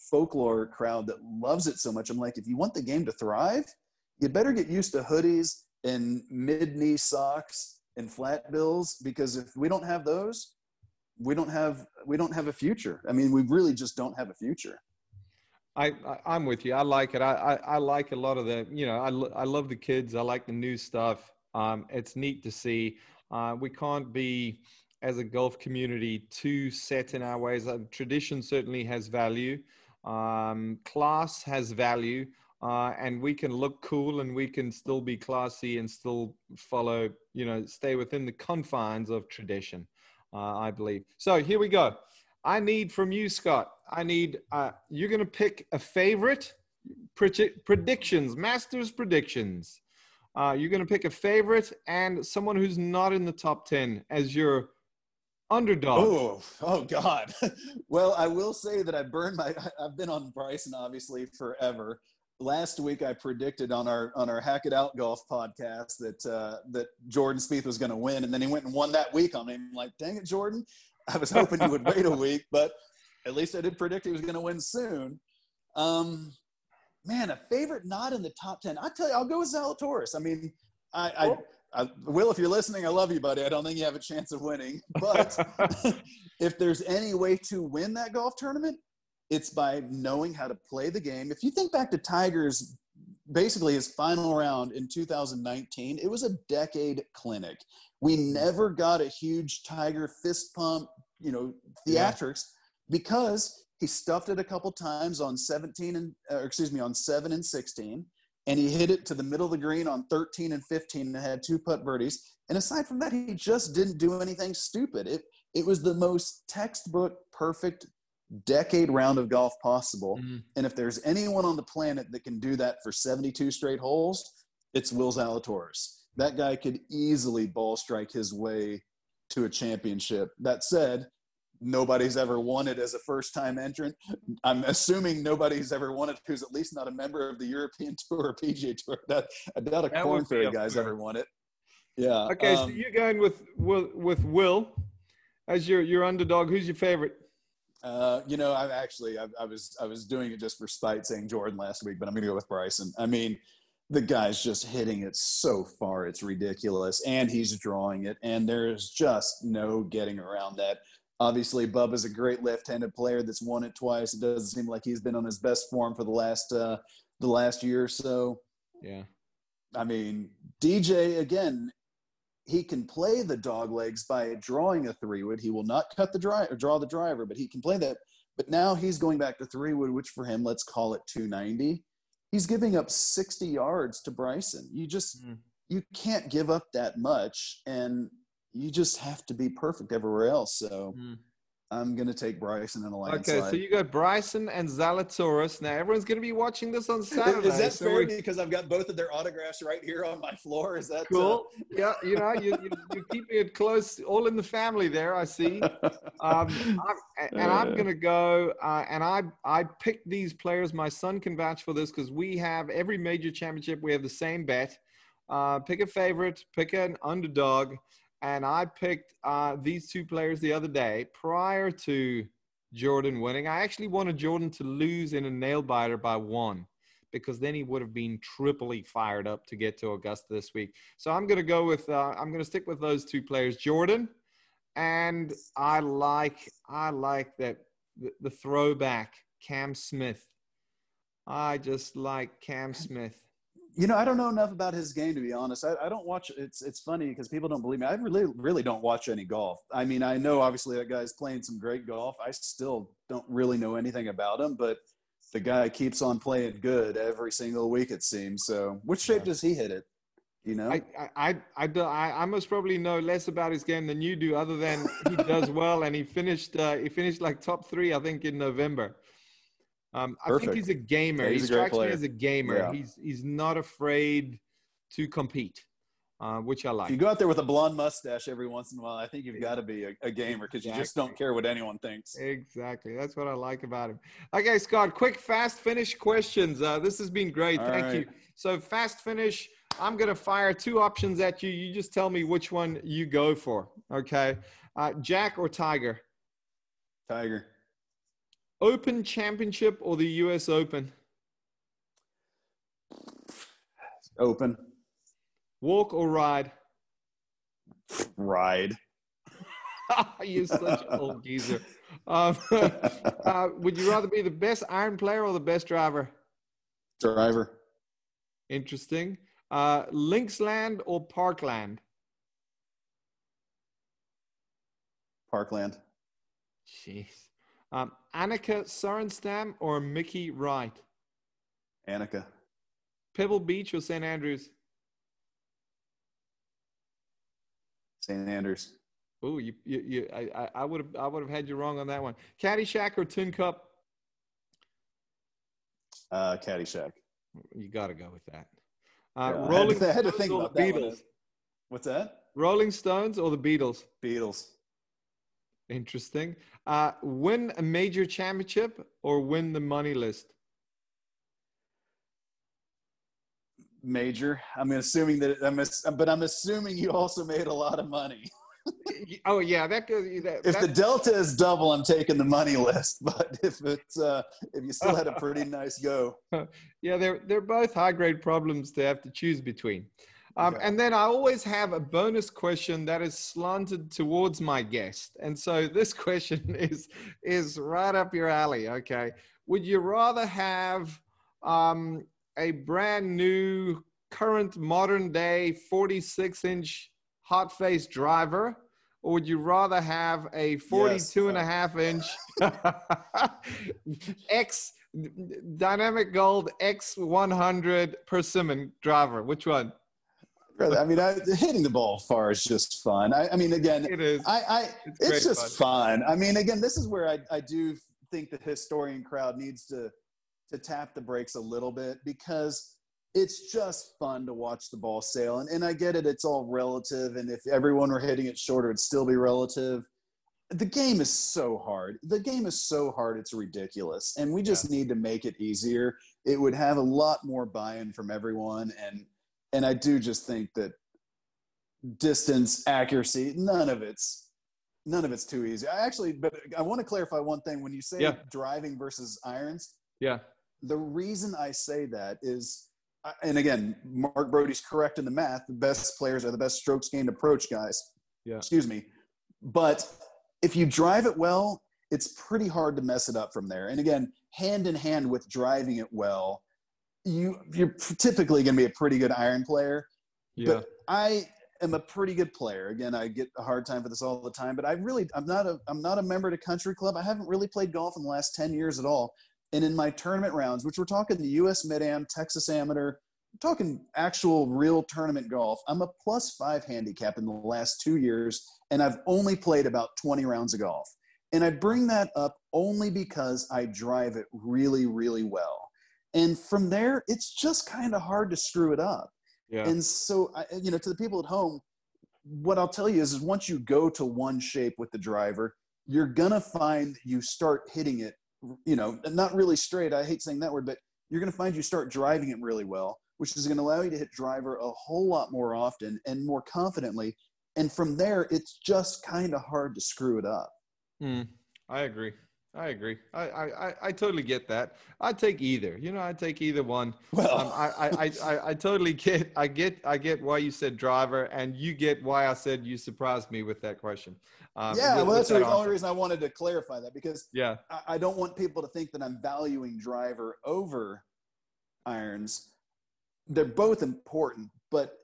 Speaker 2: folklore crowd that loves it so much. I'm like, if you want the game to thrive, you better get used to hoodies and mid knee socks and flat bills because if we don't have those, we don't have we don't have a future. I mean, we really just don't have a future.
Speaker 1: I, I am with you. I like it. I, I, I like a lot of the you know I I love the kids. I like the new stuff. Um, it's neat to see. Uh, we can't be as a golf community too set in our ways. Uh, tradition certainly has value. Um, class has value. Uh, and we can look cool and we can still be classy and still follow, you know, stay within the confines of tradition, uh, I believe. So here we go. I need from you, Scott. I need uh, you're going to pick a favorite predictions, Masters predictions. Uh, you're going to pick a favorite and someone who's not in the top ten as your underdog.
Speaker 2: Oh, oh God. well, I will say that I burned my. I've been on Bryson obviously forever. Last week, I predicted on our on our Hack It Out Golf podcast that uh, that Jordan Spieth was going to win, and then he went and won that week on me. I'm like, dang it, Jordan! I was hoping you would wait a week, but at least I did predict he was going to win soon. Um, man, a favorite not in the top 10. I tell you, I'll go with Zalatoris. I mean, I, I, I, Will, if you're listening, I love you, buddy. I don't think you have a chance of winning. But if there's any way to win that golf tournament, it's by knowing how to play the game. If you think back to Tiger's basically his final round in 2019, it was a decade clinic. We never got a huge Tiger fist pump, you know, theatrics yeah. because he stuffed it a couple times on 17 and, uh, excuse me, on 7 and 16. And he hit it to the middle of the green on 13 and 15 and had two putt birdies. And aside from that, he just didn't do anything stupid. It, it was the most textbook perfect decade round of golf possible. Mm-hmm. And if there's anyone on the planet that can do that for 72 straight holes, it's Will Zalatoris that guy could easily ball strike his way to a championship. That said, nobody's ever won it as a first time entrant. I'm assuming nobody's ever won it who's at least not a member of the European Tour or PGA Tour. That, I doubt a that Korn Ferry guy's ever won it. Yeah.
Speaker 1: Okay, um, so you're going with Will, with Will as your your underdog. Who's your favorite?
Speaker 2: Uh, you know, I'm actually I, I was I was doing it just for spite, saying Jordan last week, but I'm going to go with Bryson. I mean, the guy's just hitting it so far it's ridiculous and he's drawing it and there's just no getting around that obviously bubba's a great left-handed player that's won it twice. It doesn't seem like he's been on his best form for the last uh the last year or so.
Speaker 1: Yeah.
Speaker 2: I mean dj again he can play the dog legs by drawing a three wood he will not cut the drive draw the driver but he can play that. But now he's going back to three wood which for him let's call it 290 he's giving up 60 yards to Bryson. You just mm. you can't give up that much. And you just have to be perfect everywhere else. So mm. I'm gonna take Bryson in a landslide.
Speaker 1: Okay, so you got Bryson and Zalatoris. Now everyone's going to be watching this on Saturday.
Speaker 2: Is that
Speaker 1: so
Speaker 2: fair? Because I've got both of their autographs right here on my floor. Is that uh,
Speaker 1: Cool. Yeah, you know, you, you, you're keeping it close, all in the family there. I see. Um, I'm, and I'm gonna go. Uh, and I I picked these players. My son can vouch for this because we have every major championship. We have the same bet. Uh, pick a favorite. Pick an underdog. And I picked uh, these two players the other day prior to Jordan winning. I actually wanted Jordan to lose in a nail biter by one because then he would have been triply fired up to get to Augusta this week. So I'm going to go with uh, I'm going to stick with those two players, Jordan, and I like I like that the, the throwback Cam Smith. I just like Cam Smith.
Speaker 2: You know, I don't know enough about his game to be honest. I, I don't watch. It's it's funny because people don't believe me. I really really don't watch any golf. I mean, I know obviously that guy's playing some great golf. I still don't really know anything about him, but the guy keeps on playing good every single week it seems. So, which shape does he hit it? You know,
Speaker 1: I, I, I, I, I must probably know less about his game than you do, other than he does well and he finished uh, he finished like top three, I think, in November. Um, I think he's a gamer.
Speaker 2: Yeah,
Speaker 1: he
Speaker 2: he's a great
Speaker 1: strikes me as a gamer.
Speaker 2: Yeah.
Speaker 1: He's he's not afraid to compete, uh, which I like.
Speaker 2: if you go out there with a blonde mustache every once in a while, I think you've got to be a, a gamer because you just don't care what anyone thinks.
Speaker 1: Exactly. That's what I like about him. Okay, Scott, quick, fast finish questions. Uh, this has been great.
Speaker 2: All
Speaker 1: Thank you. So, fast finish, I'm going to fire two options at you. You just tell me which one you go for. Okay. Uh, Jack or Tiger?
Speaker 2: Tiger,
Speaker 1: Open Championship or the US Open?
Speaker 2: open,
Speaker 1: Walk or ride?
Speaker 2: ride.
Speaker 1: You're such an old geezer. Um, uh, would you rather be the best iron player or the best driver?
Speaker 2: Driver,
Speaker 1: Interesting. Uh, Linksland or Parkland?
Speaker 2: Parkland,
Speaker 1: Jeez. Um, Annika Sorenstam or Mickey Wright?
Speaker 2: Annika,
Speaker 1: Pebble Beach or St. Andrews?
Speaker 2: St. Andrews,
Speaker 1: Oh, you, you, you I, I- I would have, I would have had you wrong on that one. Caddyshack or Tin Cup?
Speaker 2: uh, Caddyshack.
Speaker 1: You got to go with that. Uh,
Speaker 2: Yeah, I had to
Speaker 1: Rolling
Speaker 2: I had to think about
Speaker 1: the
Speaker 2: that.
Speaker 1: Beatles?
Speaker 2: What's that?
Speaker 1: Rolling Stones or the Beatles?
Speaker 2: Beatles,
Speaker 1: Interesting. Uh, win a major championship or win the money list?
Speaker 2: major. I'm assuming that I'm, ass- but I'm assuming you also made a lot of money.
Speaker 1: oh yeah, that goes. That,
Speaker 2: If the delta is double, I'm taking the money list. But if it's uh, if you still had a pretty nice go,
Speaker 1: yeah, they're they're both high grade problems to have to choose between. Um,
Speaker 2: Okay.
Speaker 1: And then I always have a bonus question that is slanted towards my guest, and so this question is is right up your alley. Okay, would you rather have um, a brand new, current, modern day 46 inch hot face driver? Or would you rather have a 42 and a
Speaker 2: uh,
Speaker 1: half inch X Dynamic Gold X100 persimmon driver? Which one?
Speaker 2: I mean, I, hitting the ball far is just fun. I, I mean, again,
Speaker 1: It is.
Speaker 2: I, I
Speaker 1: It's
Speaker 2: it's, just fun. I mean, again, this is where I, I do think the historian crowd needs to to tap the brakes a little bit because it's just fun to watch the ball sail. And, and I get it; it's all relative. And if everyone were hitting it shorter, it'd still be relative. The game is so hard. The game is so hard; it's ridiculous. And we just need to make it easier. It would have a lot more buy-in from everyone. And and I do just think that distance accuracy none of it's none of it's too easy i actually but i want to clarify one thing when you say
Speaker 1: Yeah.
Speaker 2: driving versus irons
Speaker 1: Yeah.
Speaker 2: the reason i say that is and again Mark Broadie's correct in the math the best players are the best strokes gained approach guys
Speaker 1: Yeah.
Speaker 2: excuse me but if you drive it well it's pretty hard to mess it up from there and again hand in hand with driving it well you you're typically going to be a pretty good iron player
Speaker 1: Yeah.
Speaker 2: but I am a pretty good player. Again, I get a hard time for this all the time, but I really I'm not a I'm not a member to country club. I haven't really played golf in the last 10 years at all. And in my tournament rounds, which we're talking the US Mid Am, Texas Amateur, I'm talking actual real tournament golf, I'm a plus five handicap in the last two years, and I've only played about 20 rounds of golf. And I bring that up only because I drive it really, really well. And from there, it's just kind of hard to screw it up. Yeah. And so, I, you know, to the people at home, what I'll tell you is, is once you go to one shape with the driver, you're gonna find you start hitting it, you know, not really straight. I hate saying that word, but you're gonna find you start driving it really well, which is gonna allow you to hit driver a whole lot more often and more confidently. And from there, it's just kind of hard to screw it up.
Speaker 1: Mm, I agree. I agree. I, I, I totally get that. I take either. You know, I take either one. Well, um, I, I, I, I totally get. I get. I get why you said driver, and you get why I said you surprised me with that question.
Speaker 2: Um, yeah, well, that's that the only reason I wanted to clarify that because yeah, I, I don't want people to think that I'm valuing driver over irons. They're both important, but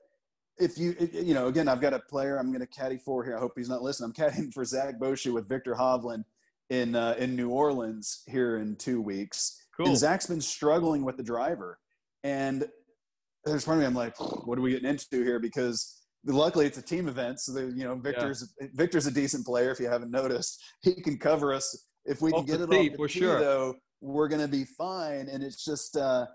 Speaker 2: if you you know, again, I've got a player I'm going to caddy for here. I hope he's not listening. I'm caddying for Zach Boschi with Viktor Hovland in uh, in New Orleans here in two weeks. Cool. And Zach's been struggling with the driver, and there's part of me I'm like, what are we getting into here? Because luckily it's a team event, so you know Viktor's yeah. Viktor's a decent player. If you haven't noticed, he can cover us if we can get it deep, off the tee, sure. though. We're gonna be fine, and it's just. Uh,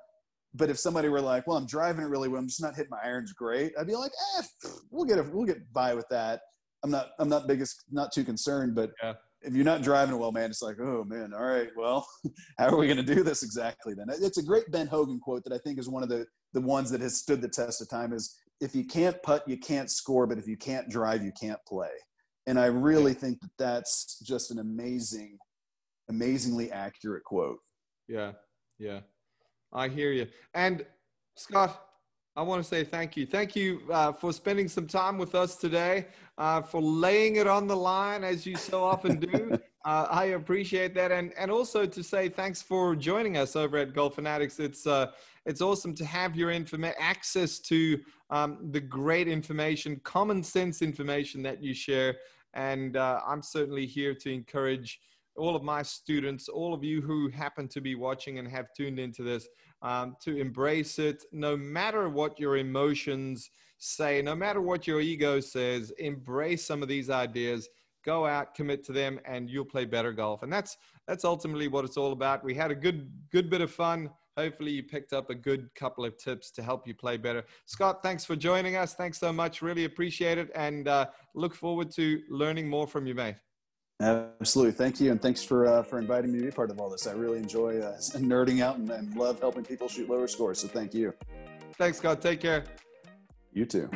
Speaker 2: but if somebody were like, "Well, I'm driving it really well. I'm just not hitting my irons great," I'd be like, "Eh, we'll get it. We'll get by with that." I'm not. I'm not biggest. Not too concerned, but yeah if you're not driving well, man, it's like, oh man, all right, well, how are we going to do this exactly then? It's a great Ben Hogan quote that I think is one of the the ones that has stood the test of time. Is if you can't putt, you can't score, but if you can't drive, you can't play. And I really think that that's just an amazing, amazingly accurate quote.
Speaker 1: Yeah, yeah, I hear you. And Scott, I want to say thank you. Thank you uh, for spending some time with us today, uh, for laying it on the line as you so often do. uh, I appreciate that, and and also to say thanks for joining us over at Golf Fanatics. It's uh, it's awesome to have your informa- access to um, the great information, common sense information that you share, and uh, I'm certainly here to encourage all of my students, all of you who happen to be watching and have tuned into this um, to embrace it, no matter what your emotions say, no matter what your ego says, embrace some of these ideas, go out, commit to them, and you'll play better golf. And that's that's ultimately what it's all about. We had a good good bit of fun. Hopefully, you picked up a good couple of tips to help you play better. Scott, thanks for joining us. Thanks so much. Really appreciate it, and uh, look forward to learning more from you, mate.
Speaker 2: Absolutely. Thank you. And thanks for, uh, for inviting me to be part of all this. I really enjoy uh, nerding out and, and love helping people shoot lower scores. So thank you.
Speaker 1: Thanks, Scott. Take care.
Speaker 2: You too.